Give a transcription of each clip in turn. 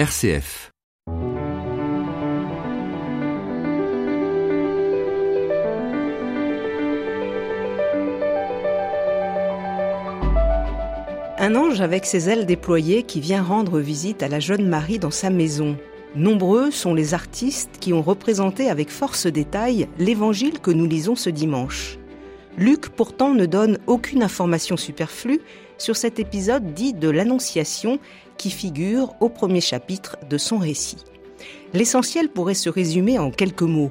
RCF. Un ange avec ses ailes déployées qui vient rendre visite à la jeune Marie dans sa maison. Nombreux sont les artistes qui ont représenté avec force détail l'évangile que nous lisons ce dimanche. Luc pourtant ne donne aucune information superflue sur cet épisode dit de l'Annonciation qui figure au premier chapitre de son récit. L'essentiel pourrait se résumer en quelques mots.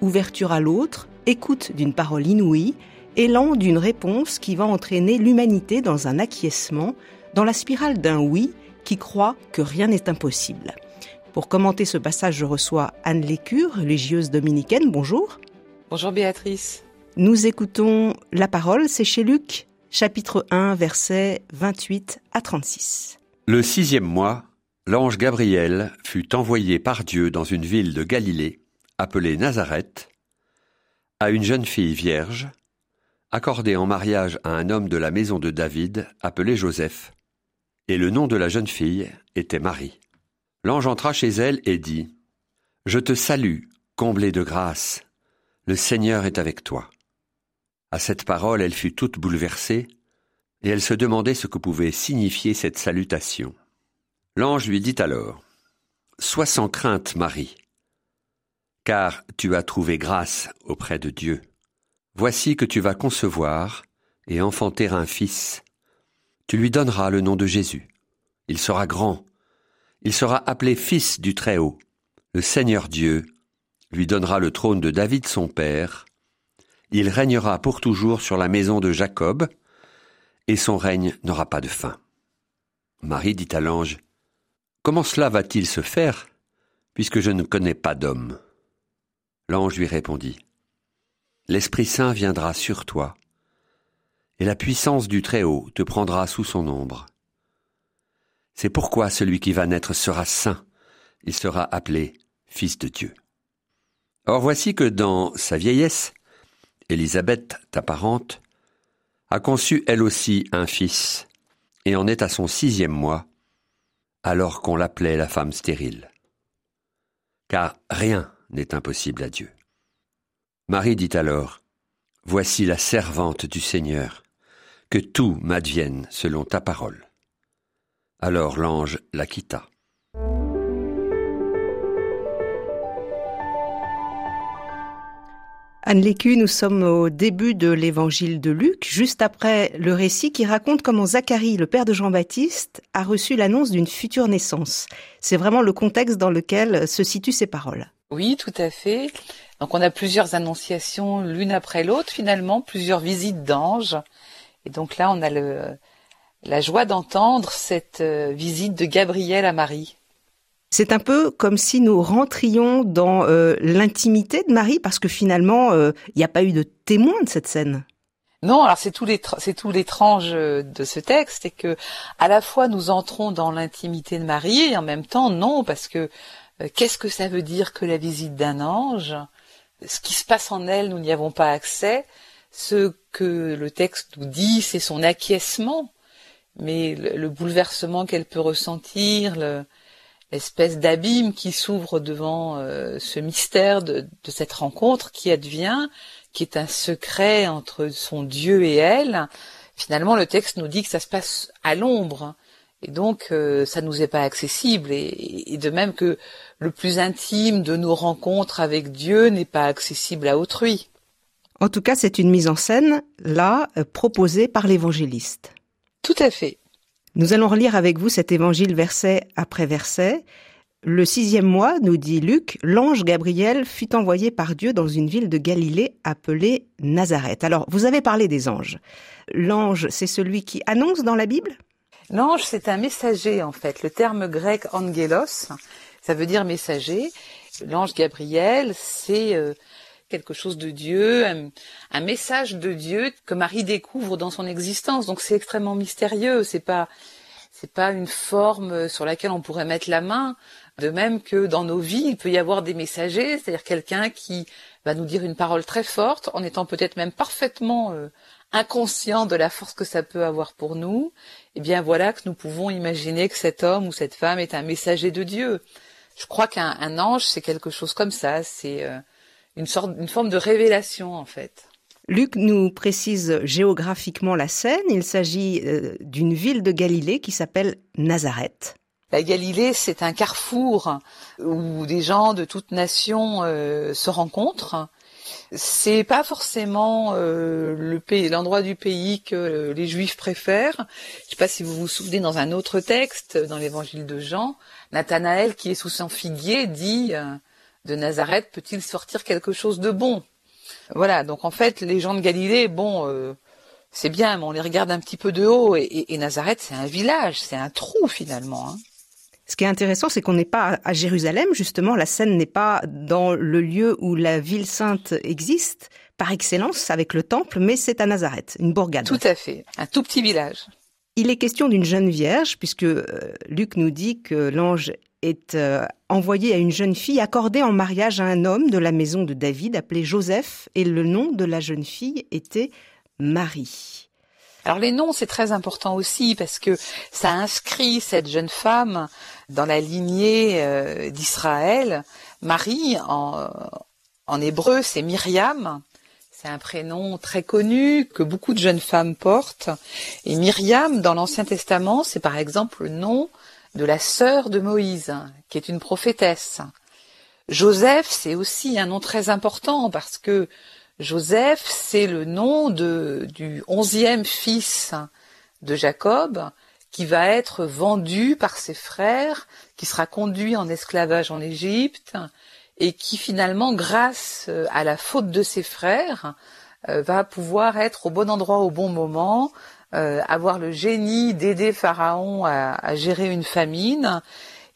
Ouverture à l'autre, écoute d'une parole inouïe, élan d'une réponse qui va entraîner l'humanité dans un acquiescement, dans la spirale d'un oui qui croit que rien n'est impossible. Pour commenter ce passage, je reçois Anne Lécure, religieuse dominicaine. Bonjour. Bonjour Béatrice. Nous écoutons la parole, c'est chez Luc, chapitre 1, versets 28 à 36. Le sixième mois, l'ange Gabriel fut envoyé par Dieu dans une ville de Galilée, appelée Nazareth, à une jeune fille vierge, accordée en mariage à un homme de la maison de David, appelé Joseph, et le nom de la jeune fille était Marie. L'ange entra chez elle et dit, Je te salue, comblée de grâce, le Seigneur est avec toi. À cette parole, elle fut toute bouleversée, et elle se demandait ce que pouvait signifier cette salutation. L'ange lui dit alors, Sois sans crainte, Marie, car tu as trouvé grâce auprès de Dieu. Voici que tu vas concevoir et enfanter un fils. Tu lui donneras le nom de Jésus. Il sera grand. Il sera appelé Fils du Très-Haut. Le Seigneur Dieu lui donnera le trône de David son père. Il régnera pour toujours sur la maison de Jacob, et son règne n'aura pas de fin. Marie dit à l'ange, Comment cela va-t-il se faire, puisque je ne connais pas d'homme? L'ange lui répondit, l'Esprit Saint viendra sur toi, et la puissance du Très-Haut te prendra sous son ombre. C'est pourquoi celui qui va naître sera saint, il sera appelé Fils de Dieu. Or voici que dans sa vieillesse, Élisabeth, ta parente, a conçu elle aussi un fils, et en est à son sixième mois, alors qu'on l'appelait la femme stérile. Car rien n'est impossible à Dieu. Marie dit alors, Voici la servante du Seigneur, que tout m'advienne selon ta parole. Alors l'ange la quitta. Anne Lécu, nous sommes au début de l'évangile de Luc, juste après le récit qui raconte comment Zacharie, le père de Jean-Baptiste, a reçu l'annonce d'une future naissance. C'est vraiment le contexte dans lequel se situent ces paroles. Oui, tout à fait. Donc on a plusieurs annonciations l'une après l'autre finalement, plusieurs visites d'anges. Et donc là on a la joie d'entendre cette euh, visite de Gabriel à Marie. C'est un peu comme si nous rentrions dans euh, l'intimité de Marie parce que finalement euh, il n'y a pas eu de témoin de cette scène. Non, alors c'est tout l'étrange de ce texte, c'est que à la fois nous entrons dans l'intimité de Marie et en même temps non, parce que qu'est-ce que ça veut dire que la visite d'un ange? Ce qui se passe en elle, nous n'y avons pas accès. Ce que le texte nous dit, c'est son acquiescement, mais le, bouleversement qu'elle peut ressentir, l'espèce d'abîme qui s'ouvre devant euh, ce mystère de, cette rencontre qui advient, qui est un secret entre son Dieu et elle. Finalement, le texte nous dit que ça se passe à l'ombre. Et donc, euh, ça nous est pas accessible. Et, de même que le plus intime de nos rencontres avec Dieu n'est pas accessible à autrui. En tout cas, c'est une mise en scène, là, euh, proposée par l'évangéliste. Tout à fait. Nous allons relire avec vous cet évangile verset après verset. Le sixième mois, nous dit Luc, l'ange Gabriel fut envoyé par Dieu dans une ville de Galilée appelée Nazareth. Alors, vous avez parlé des anges. L'ange, c'est celui qui annonce dans la Bible? L'ange, c'est un messager en fait. Le terme grec angelos, ça veut dire messager. L'ange Gabriel, c'est euh, quelque chose de Dieu, un, message de Dieu que Marie découvre dans son existence. Donc c'est extrêmement mystérieux. C'est pas c'est pas une forme sur laquelle on pourrait mettre la main. De même que dans nos vies, il peut y avoir des messagers, c'est-à-dire quelqu'un qui va nous dire une parole très forte en étant peut-être même parfaitement euh, inconscient de la force que ça peut avoir pour nous, eh bien voilà que nous pouvons imaginer que cet homme ou cette femme est un messager de Dieu. Je crois qu'un ange, c'est quelque chose comme ça, c'est euh, une sorte, une forme de révélation en fait. Luc nous précise géographiquement la scène. Il s'agit euh, d'une ville de Galilée qui s'appelle Nazareth. La Galilée, c'est un carrefour où des gens de toutes nations euh, se rencontrent. C'est pas forcément euh, le pays, l'endroit du pays que les Juifs préfèrent. Je sais pas si vous vous souvenez dans un autre texte, dans l'Évangile de Jean, Nathanaël, qui est sous son figuier, dit de Nazareth peut-il sortir quelque chose de bon? Voilà, donc en fait, les gens de Galilée, bon, euh, c'est bien, mais on les regarde un petit peu de haut. Et, Nazareth, c'est un village, c'est un trou finalement. Hein. Ce qui est intéressant, c'est qu'on n'est pas à Jérusalem, justement. La scène n'est pas dans le lieu où la ville sainte existe, par excellence, avec le temple, mais c'est à Nazareth, une bourgade. Tout à fait, un tout petit village. Il est question d'une jeune vierge, puisque euh, Luc nous dit que l'ange est euh, envoyé à une jeune fille accordée en mariage à un homme de la maison de David appelé Joseph, et le nom de la jeune fille était Marie. Alors les noms, c'est très important aussi parce que ça inscrit cette jeune femme dans la lignée euh, d'Israël. Marie, en, en hébreu, c'est Myriam. C'est un prénom très connu que beaucoup de jeunes femmes portent. Et Myriam, dans l'Ancien Testament, c'est par exemple le nom de la sœur de Moïse, qui est une prophétesse. Joseph, c'est aussi un nom très important parce que Joseph, c'est le nom du onzième fils de Jacob qui va être vendu par ses frères, qui sera conduit en esclavage en Égypte et qui finalement, grâce à la faute de ses frères, euh, va pouvoir être au bon endroit au bon moment, euh, avoir le génie d'aider Pharaon à, gérer une famine.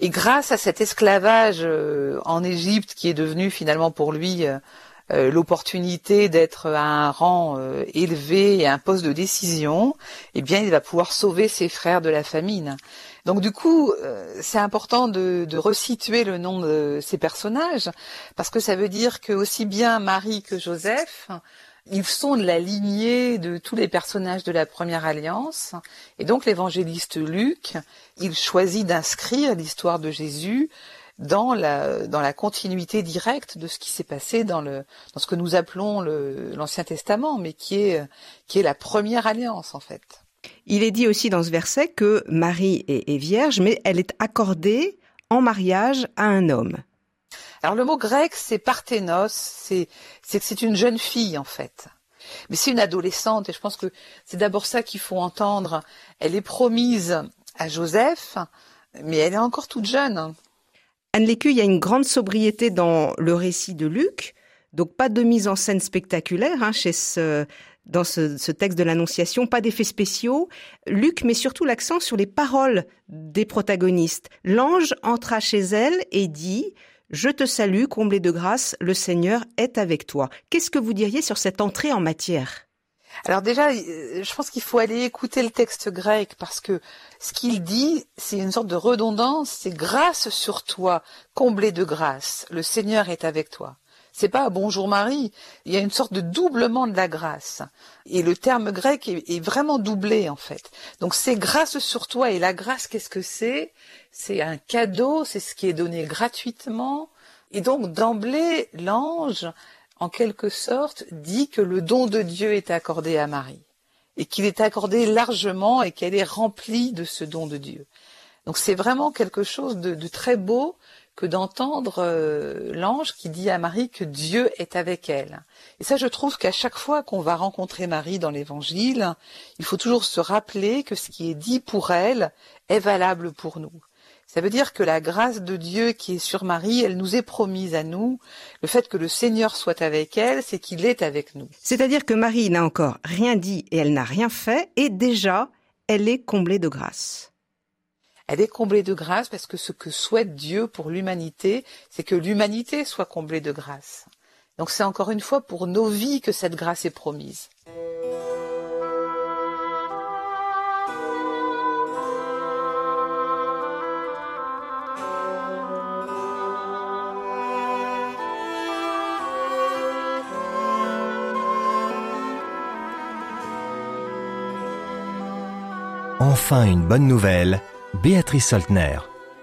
Et grâce à cet esclavage euh, en Égypte qui est devenu finalement pour lui euh, l'opportunité d'être à un rang élevé et à un poste de décision, eh bien il va pouvoir sauver ses frères de la famine. Donc du coup, c'est important de, de, resituer le nom de ces personnages parce que ça veut dire que aussi bien Marie que Joseph ils sont de la lignée de tous les personnages de la première alliance. Et donc l'évangéliste Luc, il choisit d'inscrire l'histoire de Jésus dans la, dans la continuité directe de ce qui s'est passé dans, le, dans ce que nous appelons l'Ancien Testament, mais qui est, qui est la première alliance en fait. Il est dit aussi dans ce verset que Marie est vierge, mais elle est accordée en mariage à un homme. Alors le mot grec, c'est parthénos, c'est c'est une jeune fille en fait. Mais c'est une adolescente et je pense que c'est d'abord ça qu'il faut entendre. Elle est promise à Joseph, mais elle est encore toute jeune. Anne Lécu, il y a une grande sobriété dans le récit de Luc, donc pas de mise en scène spectaculaire hein, chez ce, dans ce, ce texte de l'Annonciation, pas d'effets spéciaux. Luc met surtout l'accent sur les paroles des protagonistes. L'ange entra chez elle et dit je te salue, comblé de grâce, le Seigneur est avec toi. Qu'est-ce que vous diriez sur cette entrée en matière? Alors déjà, euh, je pense qu'il faut aller écouter le texte grec parce que ce qu'il dit, c'est une sorte de redondance, c'est grâce sur toi, comblé de grâce, le Seigneur est avec toi. C'est pas bonjour Marie, il y a une sorte de doublement de la grâce. Et le terme grec est, vraiment doublé en fait. Donc c'est grâce sur toi et la grâce qu'est-ce que c'est? C'est un cadeau, c'est ce qui est donné gratuitement. Et donc d'emblée, l'ange, en quelque sorte, dit que le don de Dieu est accordé à Marie, et qu'il est accordé largement et qu'elle est remplie de ce don de Dieu. Donc c'est vraiment quelque chose de, très beau que d'entendre euh, l'ange qui dit à Marie que Dieu est avec elle. Et ça, je trouve qu'à chaque fois qu'on va rencontrer Marie dans l'Évangile, il faut toujours se rappeler que ce qui est dit pour elle est valable pour nous. Ça veut dire que la grâce de Dieu qui est sur Marie, elle nous est promise à nous. Le fait que le Seigneur soit avec elle, c'est qu'il est avec nous. C'est-à-dire que Marie n'a encore rien dit et elle n'a rien fait, et déjà, elle est comblée de grâce. Elle est comblée de grâce parce que ce que souhaite Dieu pour l'humanité, c'est que l'humanité soit comblée de grâce. Donc c'est encore une fois pour nos vies que cette grâce est promise. Enfin une bonne nouvelle, Béatrice Soltner.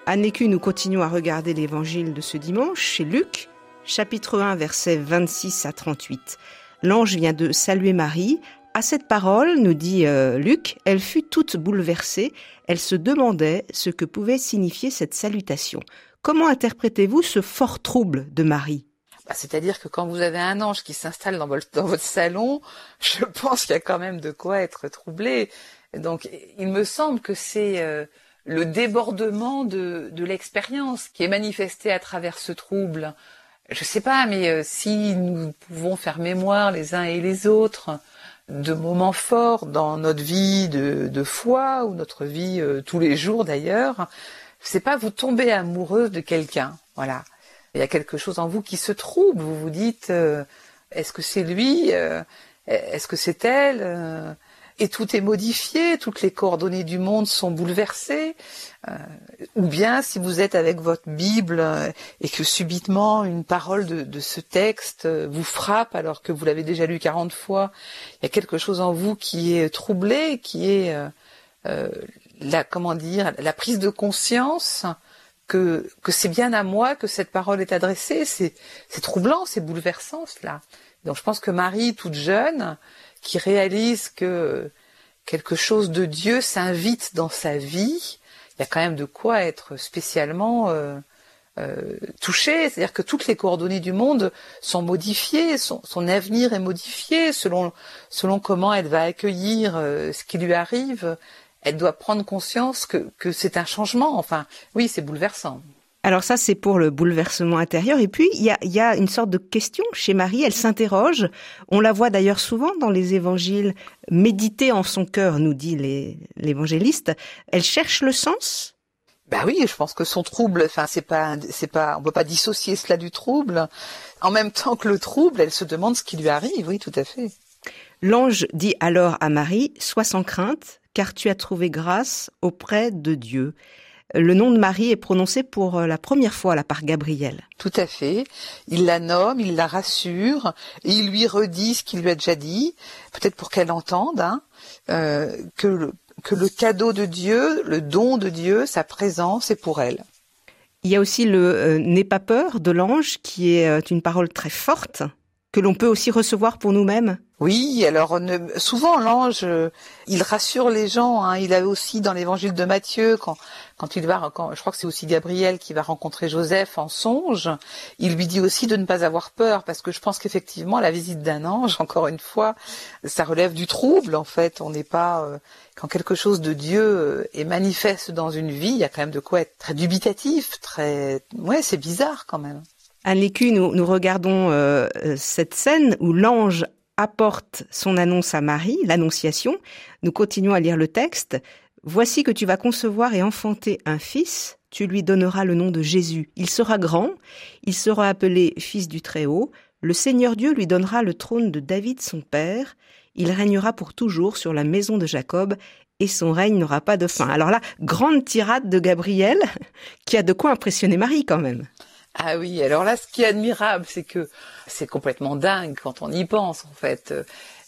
À Nécu, nous continuons à regarder l'évangile de ce dimanche chez Luc, chapitre 1, versets 26 à 38. L'ange vient de saluer Marie. À cette parole, nous dit euh, Luc, elle fut toute bouleversée. Elle se demandait ce que pouvait signifier cette salutation. Comment interprétez-vous ce fort trouble de Marie? Bah, C'est-à-dire que quand vous avez un ange qui s'installe dans votre, dans votre salon, je pense qu'il y a quand même de quoi être troublé. Donc, il me semble que c'est euh, le débordement de, de l'expérience qui est manifesté à travers ce trouble. Je sais pas, mais euh, si nous pouvons faire mémoire les uns et les autres de moments forts dans notre vie de, de foi ou notre vie euh, tous les jours d'ailleurs, c'est pas vous tombez amoureuse de quelqu'un, voilà. Il y a quelque chose en vous qui se trouble. Vous vous dites, est-ce que c'est lui Est-ce que c'est elle et tout est modifié, toutes les coordonnées du monde sont bouleversées. Euh, ou bien si vous êtes avec votre Bible euh, et que subitement une parole de, ce texte euh, vous frappe alors que vous l'avez déjà lu 40 fois, il y a quelque chose en vous qui est troublé, qui est la comment dire la prise de conscience que que c'est bien à moi que cette parole est adressée. C'est troublant, c'est bouleversant cela. Donc je pense que Marie, toute jeune, qui réalise que quelque chose de Dieu s'invite dans sa vie, il y a quand même de quoi être spécialement euh, euh, touché. C'est-à-dire que toutes les coordonnées du monde sont modifiées, son, avenir est modifié selon, selon comment elle va accueillir euh, ce qui lui arrive. Elle doit prendre conscience que, que c'est un changement. Enfin, oui, c'est bouleversant. Alors ça, c'est pour le bouleversement intérieur. Et puis, il y a, une sorte de question chez Marie. Elle s'interroge. On la voit d'ailleurs souvent dans les évangiles. Méditer en son cœur, nous dit l'évangéliste. Elle cherche le sens? Bah oui, je pense que son trouble, enfin c'est pas, c'est pas, on peut pas dissocier cela du trouble. En même temps que le trouble, elle se demande ce qui lui arrive. Oui, tout à fait. L'ange dit alors à Marie Sois sans crainte, car tu as trouvé grâce auprès de Dieu le nom de Marie est prononcé pour euh, la première fois là par Gabriel. Tout à fait. Il la nomme, il la rassure, et il lui redit ce qu'il lui a déjà dit, peut-être pour qu'elle entende, hein, euh, que, le, que le cadeau de Dieu, le don de Dieu, sa présence est pour elle. Il y a aussi le euh, N'aie pas peur de l'ange, qui est une parole très forte, que l'on peut aussi recevoir pour nous-mêmes. Oui, alors souvent l'ange, euh, il rassure les gens. Hein. Il a aussi dans l'évangile de Matthieu, quand, quand il va, quand, je crois que c'est aussi Gabriel qui va rencontrer Joseph en songe, il lui dit aussi de ne pas avoir peur, parce que je pense qu'effectivement la visite d'un ange, encore une fois, ça relève du trouble. En fait, on n'est pas euh, quand quelque chose de Dieu euh, est manifeste dans une vie, il y a quand même de quoi être très dubitatif, très, ouais, c'est bizarre quand même. À l'écu, nous, nous regardons cette scène où l'ange apporte son annonce à Marie, l'Annonciation. Nous continuons à lire le texte. Voici que tu vas concevoir et enfanter un fils, tu lui donneras le nom de Jésus. Il sera grand, il sera appelé fils du Très-Haut, le Seigneur Dieu lui donnera le trône de David son père, il régnera pour toujours sur la maison de Jacob, et son règne n'aura pas de fin. Alors là, grande tirade de Gabriel, qui a de quoi impressionner Marie quand même. Ah oui, alors là, ce qui est admirable, c'est que c'est complètement dingue quand on y pense, en fait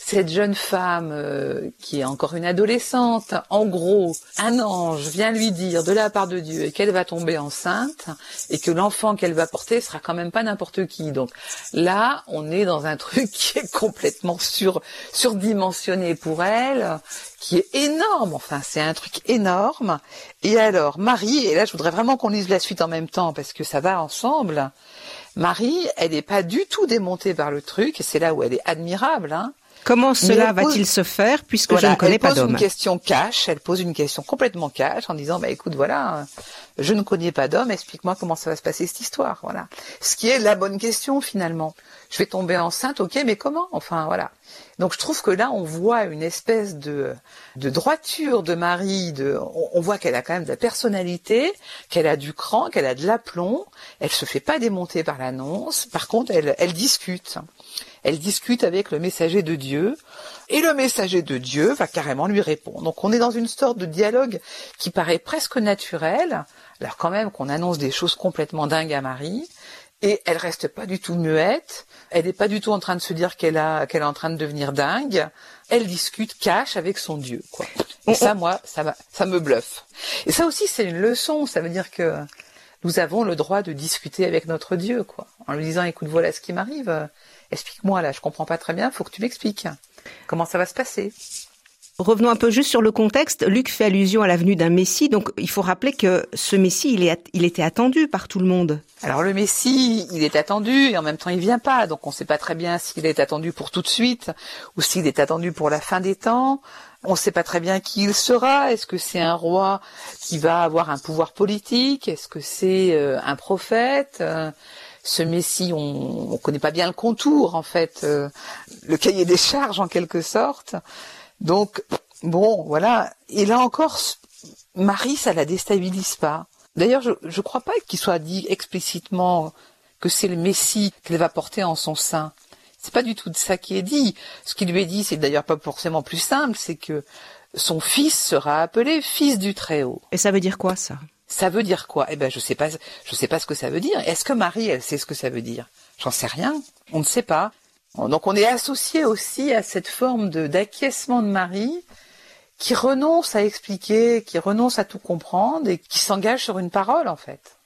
cette jeune femme euh, qui est encore une adolescente, en gros, un ange vient lui dire de la part de Dieu qu'elle va tomber enceinte et que l'enfant qu'elle va porter sera quand même pas n'importe qui. Donc là, on est dans un truc qui est complètement sur surdimensionné pour elle, qui est énorme. Enfin, c'est un truc énorme. Et alors, Marie, et là, je voudrais vraiment qu'on lise la suite en même temps parce que ça va ensemble. Marie, elle n'est pas du tout démontée par le truc, et c'est là où elle est admirable. Hein. Comment cela va-t-il se faire puisque je ne connais pas d'homme Elle pose une question cash, elle pose une question complètement cash en disant bah écoute voilà, je ne connais pas d'homme, explique-moi comment ça va se passer cette histoire, voilà. Ce qui est la bonne question finalement. Je vais tomber enceinte, OK, mais comment? Enfin voilà. Donc je trouve que là on voit une espèce de de droiture de Marie, de on, voit qu'elle a quand même de la personnalité, qu'elle a du cran, qu'elle a de l'aplomb, elle se fait pas démonter par l'annonce. Par contre, elle elle discute elle discute avec le messager de Dieu, et le messager de Dieu va carrément lui répondre. Donc on est dans une sorte de dialogue qui paraît presque naturel, alors quand même qu'on annonce des choses complètement dingues à Marie, et elle reste pas du tout muette, elle n'est pas du tout en train de se dire qu'elle est en train de devenir dingue, elle discute cache avec son Dieu, quoi. Et ça, moi, ça, ça me bluffe. Et ça aussi, c'est une leçon. Ça veut dire que nous avons le droit de discuter avec notre Dieu, quoi. En lui disant, écoute, voilà ce qui m'arrive. Explique-moi, là, je comprends pas très bien, faut que tu m'expliques. Comment ça va se passer? Revenons un peu juste sur le contexte. Luc fait allusion à la venue d'un Messie, donc il faut rappeler que ce Messie, il, est, il était attendu par tout le monde. Alors le Messie, il est attendu et en même temps il vient pas, donc on ne sait pas très bien s'il est attendu pour tout de suite ou s'il est attendu pour la fin des temps. On ne sait pas très bien qui il sera. Est-ce que c'est un roi qui va avoir un pouvoir politique? Est-ce que c'est euh, un prophète? Euh, ce Messie, on ne connaît pas bien le contour, en fait, euh, le cahier des charges en quelque sorte. Donc, bon, voilà. Et là encore, Marie, ça la déstabilise pas. D'ailleurs, je ne crois pas qu'il soit dit explicitement que c'est le Messie qu'elle va porter en son sein. C'est pas du tout de ça qui est dit. Ce qui lui est dit, c'est d'ailleurs pas forcément plus simple, c'est que son fils sera appelé fils du Très-Haut. Et ça veut dire quoi ça? Ça veut dire quoi? Eh ben je sais pas, je sais pas ce que ça veut dire. Est-ce que Marie, elle sait ce que ça veut dire? J'en sais rien. On ne sait pas. Donc on est associé aussi à cette forme d'acquiescement de Marie qui renonce à expliquer, qui renonce à tout comprendre et qui s'engage sur une parole en fait.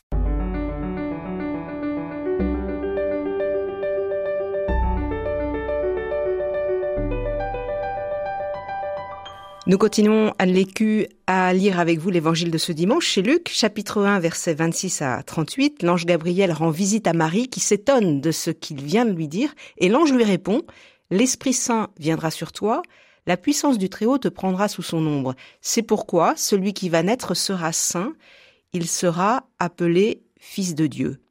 Nous continuons à l'écu à lire avec vous l'évangile de ce dimanche chez Luc, chapitre 1, versets 26 à 38. L'ange Gabriel rend visite à Marie qui s'étonne de ce qu'il vient de lui dire et l'ange lui répond, L'Esprit Saint viendra sur toi, la puissance du Très-Haut te prendra sous son ombre. C'est pourquoi celui qui va naître sera saint, il sera appelé Fils de Dieu.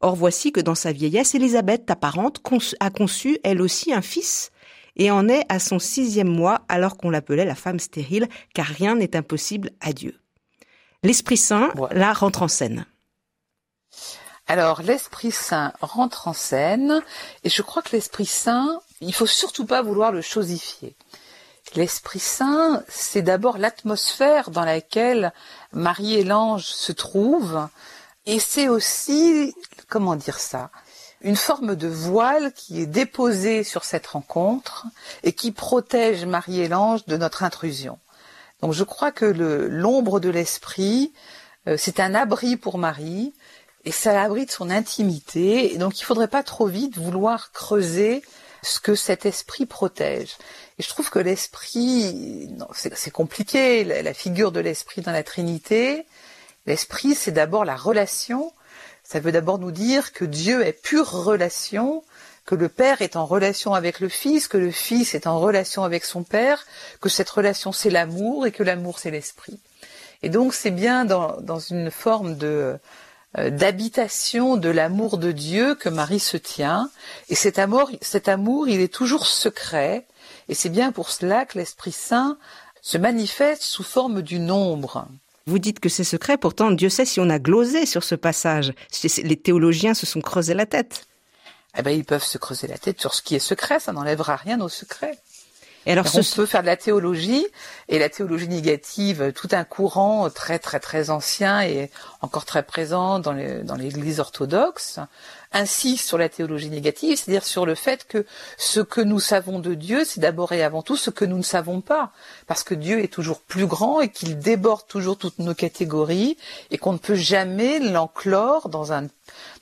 Or voici que dans sa vieillesse, Élisabeth, ta parente, a conçu elle aussi un fils et en est à son sixième mois alors qu'on l'appelait la femme stérile, car rien n'est impossible à Dieu. L'Esprit Saint, là, rentre en scène. Alors, l'Esprit Saint rentre en scène, et je crois que l'Esprit Saint, il faut surtout pas vouloir le chosifier. L'Esprit Saint, c'est d'abord l'atmosphère dans laquelle Marie et l'ange se trouvent, et c'est aussi, comment dire ça, une forme de voile qui est déposée sur cette rencontre et qui protège Marie et l'ange de notre intrusion. Donc je crois que l'ombre de l'esprit, euh, c'est un abri pour Marie et ça l'abri de son intimité. Et donc il faudrait pas trop vite vouloir creuser ce que cet esprit protège. Et je trouve que l'esprit, c'est compliqué, la figure de l'esprit dans la Trinité. L'esprit, c'est d'abord la relation ça veut d'abord nous dire que Dieu est pure relation, que le Père est en relation avec le Fils, que le Fils est en relation avec son Père, que cette relation c'est l'amour et que l'amour c'est l'esprit. Et donc c'est bien dans, une forme de euh, d'habitation de l'amour de Dieu que Marie se tient. Et cet amour, cet amour, il est toujours secret. Et c'est bien pour cela que l'Esprit Saint se manifeste sous forme du nombre. Vous dites que c'est secret, pourtant Dieu sait si on a glosé sur ce passage. Les théologiens se sont creusés la tête. Eh ben, ils peuvent se creuser la tête sur ce qui est secret, ça n'enlèvera rien au secret. Et alors, on peut faire de la théologie et la théologie négative, tout un courant très très très ancien et encore très présent dans l'Église orthodoxe, ainsi sur la théologie négative, c'est-à-dire sur le fait que ce que nous savons de Dieu, c'est d'abord et avant tout ce que nous ne savons pas, parce que Dieu est toujours plus grand et qu'il déborde toujours toutes nos catégories et qu'on ne peut jamais l'enclore dans un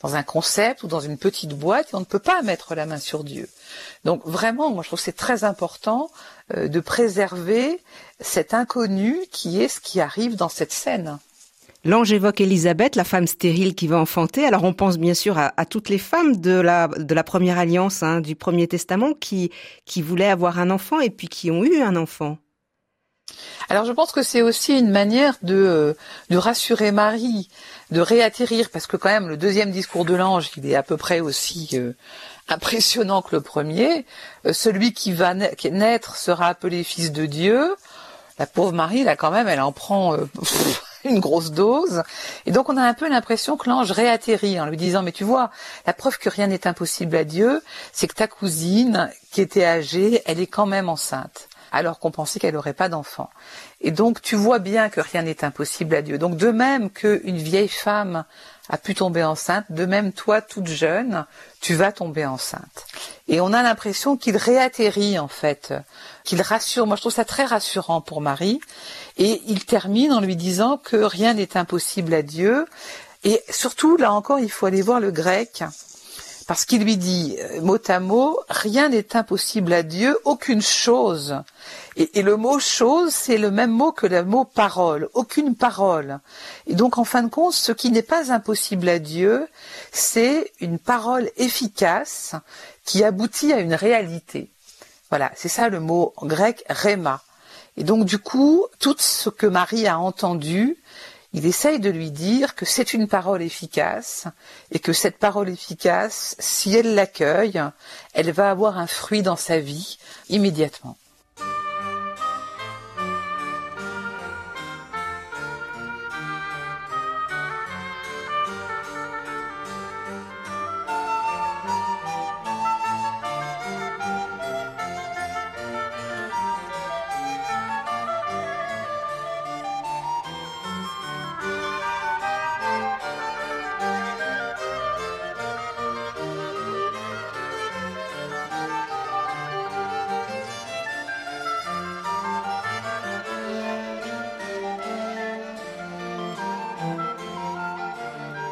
dans un concept ou dans une petite boîte et on ne peut pas mettre la main sur Dieu. Donc vraiment, moi je trouve c'est très important euh, de préserver cet inconnu qui est ce qui arrive dans cette scène. L'ange évoque Élisabeth, la femme stérile qui va enfanter. Alors on pense bien sûr à, toutes les femmes de la, de la première alliance, hein, du Premier Testament, qui, qui voulaient avoir un enfant et puis qui ont eu un enfant. Alors je pense que c'est aussi une manière de, euh, de rassurer Marie, de réatterrir, parce que quand même le deuxième discours de l'ange, il est à peu près aussi euh, impressionnant que le premier. Euh, celui qui va naître sera appelé fils de Dieu. La pauvre Marie, là quand même, elle en prend une grosse dose. Et donc on a un peu l'impression que l'ange réatterrit en lui disant mais tu vois, la preuve que rien n'est impossible à Dieu, c'est que ta cousine qui était âgée, elle est quand même enceinte alors qu'on pensait qu'elle n'aurait pas d'enfant. Et donc tu vois bien que rien n'est impossible à Dieu. Donc de même qu'une vieille femme a pu tomber enceinte, de même toi, toute jeune, tu vas tomber enceinte. Et on a l'impression qu'il réatterrit en fait, qu'il rassure. Moi je trouve ça très rassurant pour Marie. Et il termine en lui disant que rien n'est impossible à Dieu. Et surtout, là encore, il faut aller voir le grec parce qu'il lui dit euh, mot à mot, rien n'est impossible à Dieu, aucune chose. Et, le mot chose, c'est le même mot que le mot parole, aucune parole. Et donc, en fin de compte, ce qui n'est pas impossible à Dieu, c'est une parole efficace qui aboutit à une réalité. Voilà, c'est ça le mot grec rema. Et donc, du coup, tout ce que Marie a entendu, il essaye de lui dire que c'est une parole efficace et que cette parole efficace, si elle l'accueille, elle va avoir un fruit dans sa vie immédiatement.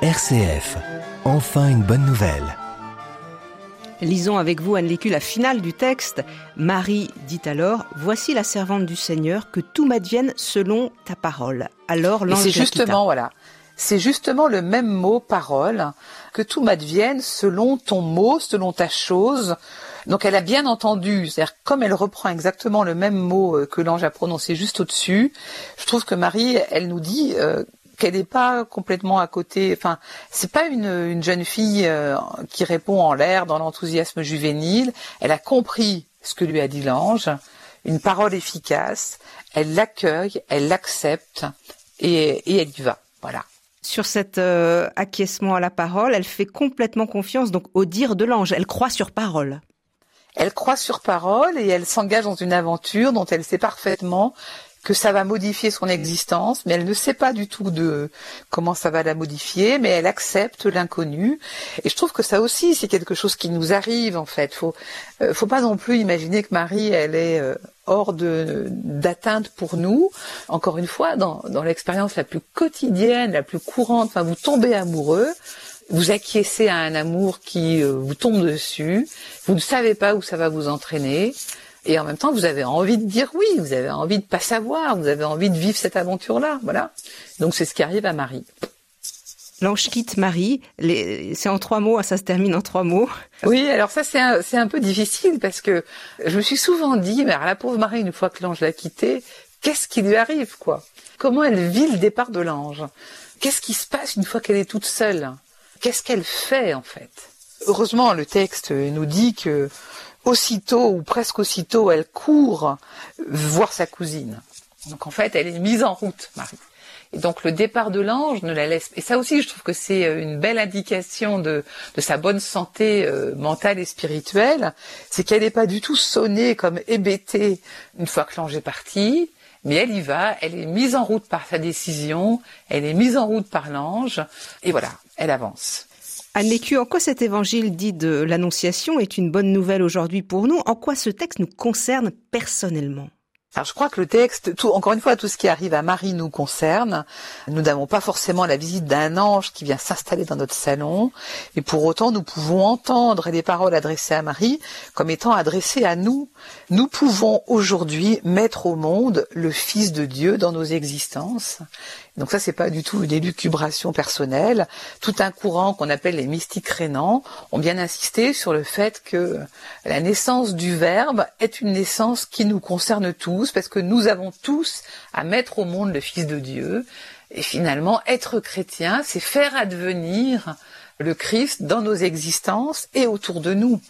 RCF. Enfin une bonne nouvelle. Lisons avec vous, Anne Lécu, la finale du texte. Marie dit alors Voici la servante du Seigneur, que tout m'advienne selon ta parole. Alors l'ange. C'est justement, voilà. C'est justement le même mot, parole, que tout m'advienne selon ton mot, selon ta chose. Donc elle a bien entendu, c'est-à-dire comme elle reprend exactement le même mot euh, que l'ange a prononcé juste au-dessus, je trouve que Marie, elle nous dit euh, qu'elle n'est pas complètement à côté. Enfin, c'est pas une, une, jeune fille euh, qui répond en l'air dans l'enthousiasme juvénile. Elle a compris ce que lui a dit l'ange, une parole efficace. Elle l'accueille, elle l'accepte et, et, elle y va. Voilà. Sur cet euh, acquiescement à la parole, elle fait complètement confiance donc au dire de l'ange. Elle croit sur parole. Elle croit sur parole et elle s'engage dans une aventure dont elle sait parfaitement que ça va modifier son existence, mais elle ne sait pas du tout de comment ça va la modifier, mais elle accepte l'inconnu. Et je trouve que ça aussi, c'est quelque chose qui nous arrive en fait. Faut, euh, faut pas non plus imaginer que Marie, elle est euh, hors de d'atteinte pour nous. Encore une fois, dans, dans l'expérience la plus quotidienne, la plus courante, enfin, vous tombez amoureux vous acquiescez à un amour qui euh, vous tombe dessus, vous ne savez pas où ça va vous entraîner, et en même temps, vous avez envie de dire oui, vous avez envie de pas savoir, vous avez envie de vivre cette aventure-là, voilà. Donc c'est ce qui arrive à Marie. L'ange quitte Marie, c'est en trois mots, ça se termine en trois mots. Oui, alors ça c'est un, un, peu difficile parce que je me suis souvent dit, mais alors la pauvre Marie, une fois que l'ange l'a quittée, qu'est-ce qui lui arrive quoi? Comment elle vit le départ de l'ange? Qu'est-ce qui se passe une fois qu'elle est toute seule? Qu'est-ce qu'elle fait en fait? Heureusement, le texte nous dit que aussitôt ou presque aussitôt, elle court voir sa cousine. Donc en fait, elle est mise en route, Marie. Et donc le départ de l'ange ne la laisse. Et ça aussi, je trouve que c'est euh, une belle indication de, sa bonne santé euh, mentale et spirituelle. C'est qu'elle n'est pas du tout sonnée comme hébétée une fois que l'ange est parti. Mais elle y va, elle est mise en route par sa décision, elle est mise en route par l'ange, et voilà, elle avance. Anne en quoi cet évangile dit de l'Annonciation est une bonne nouvelle aujourd'hui pour nous? En quoi ce texte nous concerne personnellement? Alors je crois que le texte, tout, encore une fois, tout ce qui arrive à Marie nous concerne. Nous n'avons pas forcément la visite d'un ange qui vient s'installer dans notre salon, et pour autant nous pouvons entendre les paroles adressées à Marie comme étant adressées à nous. Nous pouvons aujourd'hui mettre au monde le Fils de Dieu dans nos existences, donc ça, c'est pas du tout une élucubration personnelle. Tout un courant qu'on appelle les mystiques rénants ont bien insisté sur le fait que la naissance du Verbe est une naissance qui nous concerne tous, parce que nous avons tous à mettre au monde le Fils de Dieu. Et finalement, être chrétien, c'est faire advenir le Christ dans nos existences et autour de nous.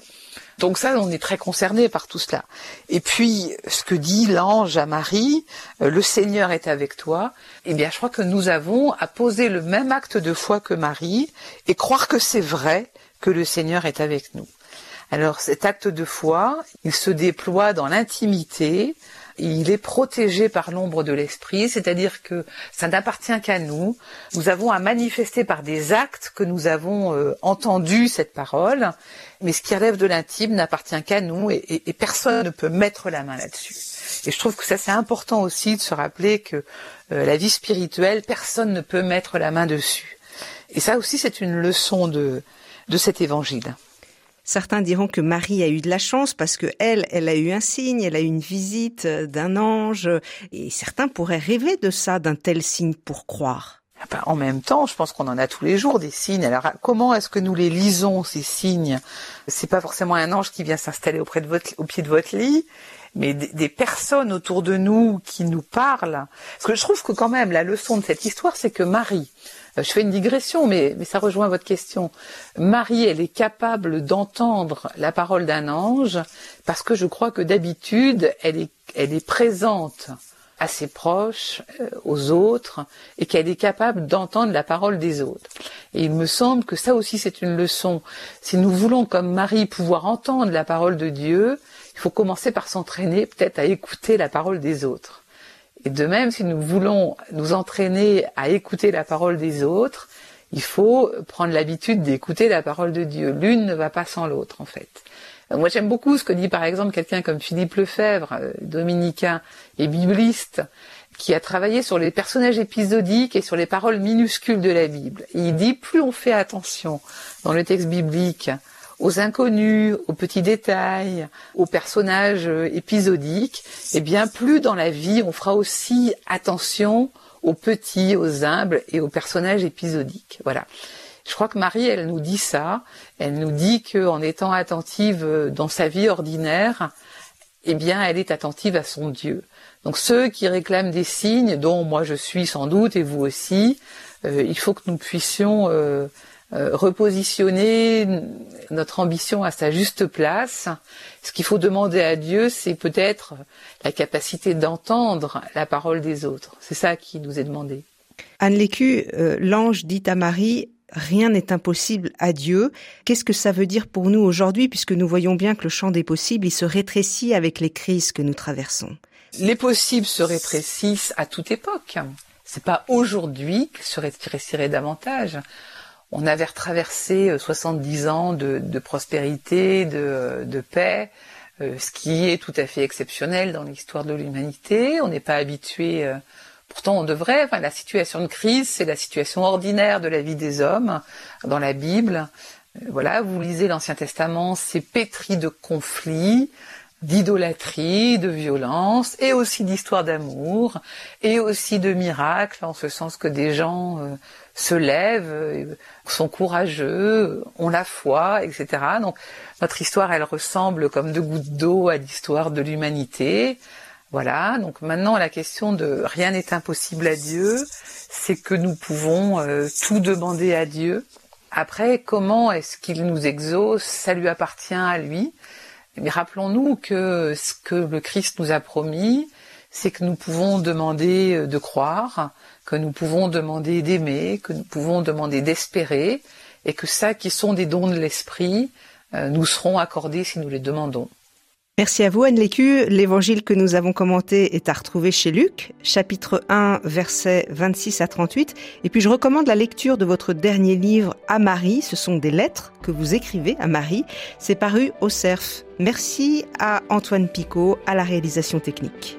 Donc ça, on est très concerné par tout cela. Et puis, ce que dit l'ange à Marie, euh, le Seigneur est avec toi, eh bien, je crois que nous avons à poser le même acte de foi que Marie et croire que c'est vrai que le Seigneur est avec nous. Alors cet acte de foi, il se déploie dans l'intimité, il est protégé par l'ombre de l'esprit, c'est-à-dire que ça n'appartient qu'à nous. Nous avons à manifester par des actes que nous avons euh, entendu cette parole, mais ce qui relève de l'intime n'appartient qu'à nous et, personne ne peut mettre la main là-dessus. Et je trouve que ça c'est important aussi de se rappeler que euh, la vie spirituelle, personne ne peut mettre la main dessus. Et ça aussi c'est une leçon de, de cet évangile. Certains diront que Marie a eu de la chance parce que elle, elle a eu un signe, elle a eu une visite d'un ange, et certains pourraient rêver de ça, d'un tel signe pour croire. Ah ben, en même temps, je pense qu'on en a tous les jours des signes. Alors, comment est-ce que nous les lisons ces signes? C'est pas forcément un ange qui vient s'installer auprès de votre, au pied de votre lit, mais des, personnes autour de nous qui nous parlent. Parce que je trouve que quand même la leçon de cette histoire, c'est que Marie, euh, je fais une digression, mais, mais ça rejoint votre question. Marie, elle est capable d'entendre la parole d'un ange parce que je crois que d'habitude, elle est, elle est présente à ses proches, euh, aux autres, et qu'elle est capable d'entendre la parole des autres. Et il me semble que ça aussi c'est une leçon. Si nous voulons, comme Marie, pouvoir entendre la parole de Dieu, il faut commencer par s'entraîner peut-être à écouter la parole des autres. Et de même, si nous voulons nous entraîner à écouter la parole des autres, il faut prendre l'habitude d'écouter la parole de Dieu. L'une ne va pas sans l'autre, en fait. Moi, j'aime beaucoup ce que dit par exemple quelqu'un comme Philippe Lefebvre, euh, dominicain et bibliste, qui a travaillé sur les personnages épisodiques et sur les paroles minuscules de la Bible. Il dit, plus on fait attention dans le texte biblique aux inconnus, aux petits détails, aux personnages euh, épisodiques, eh bien plus dans la vie on fera aussi attention aux petits, aux humbles et aux personnages épisodiques. Voilà. Je crois que Marie, elle nous dit ça. Elle nous dit qu'en étant attentive euh, dans sa vie ordinaire, eh bien, elle est attentive à son Dieu. Donc ceux qui réclament des signes, dont moi je suis sans doute et vous aussi, euh, il faut que nous puissions euh, repositionner notre ambition à sa juste place. Ce qu'il faut demander à Dieu, c'est peut-être la capacité d'entendre la parole des autres. C'est ça qui nous est demandé. Anne Lécu, euh, l'ange dit à Marie, rien n'est impossible à Dieu. Qu'est-ce que ça veut dire pour nous aujourd'hui, puisque nous voyons bien que le champ des possibles, il se rétrécit avec les crises que nous traversons? Les possibles se rétrécissent à toute époque. C'est pas aujourd'hui qu'ils se rétréciraient davantage on avait retraversé 70 euh, ans de, prospérité, de, paix, euh, ce qui est tout à fait exceptionnel dans l'histoire de l'humanité. On n'est pas habitué, euh, pourtant on devrait. Enfin, la situation de crise, c'est la situation ordinaire de la vie des hommes dans la Bible. Voilà, vous lisez l'Ancien Testament, c'est pétri de conflits, d'idolâtrie, de violence, et aussi d'histoire d'amour, et aussi de miracles, en ce sens que des gens euh, se lèvent, euh, sont courageux, ont la foi, etc. Donc notre histoire, elle ressemble comme deux gouttes d'eau à l'histoire de l'humanité. Voilà, donc maintenant la question de rien n'est impossible à Dieu, c'est que nous pouvons euh, tout demander à Dieu. Après, comment est-ce qu'il nous exauce? Ça lui appartient à lui. Mais rappelons-nous que ce que le Christ nous a promis, c'est que nous pouvons demander euh, de croire, que nous pouvons demander d'aimer, que nous pouvons demander d'espérer, et que ça qui sont des dons de l'esprit euh, nous seront accordés si nous les demandons. Merci à vous, Anne Lécu. L'évangile que nous avons commenté est à retrouver chez Luc, chapitre 1, versets 26 à 38. Et puis je recommande la lecture de votre dernier livre, À Marie. Ce sont des lettres que vous écrivez à Marie. C'est paru au CERF. Merci à Antoine Picot à la réalisation technique.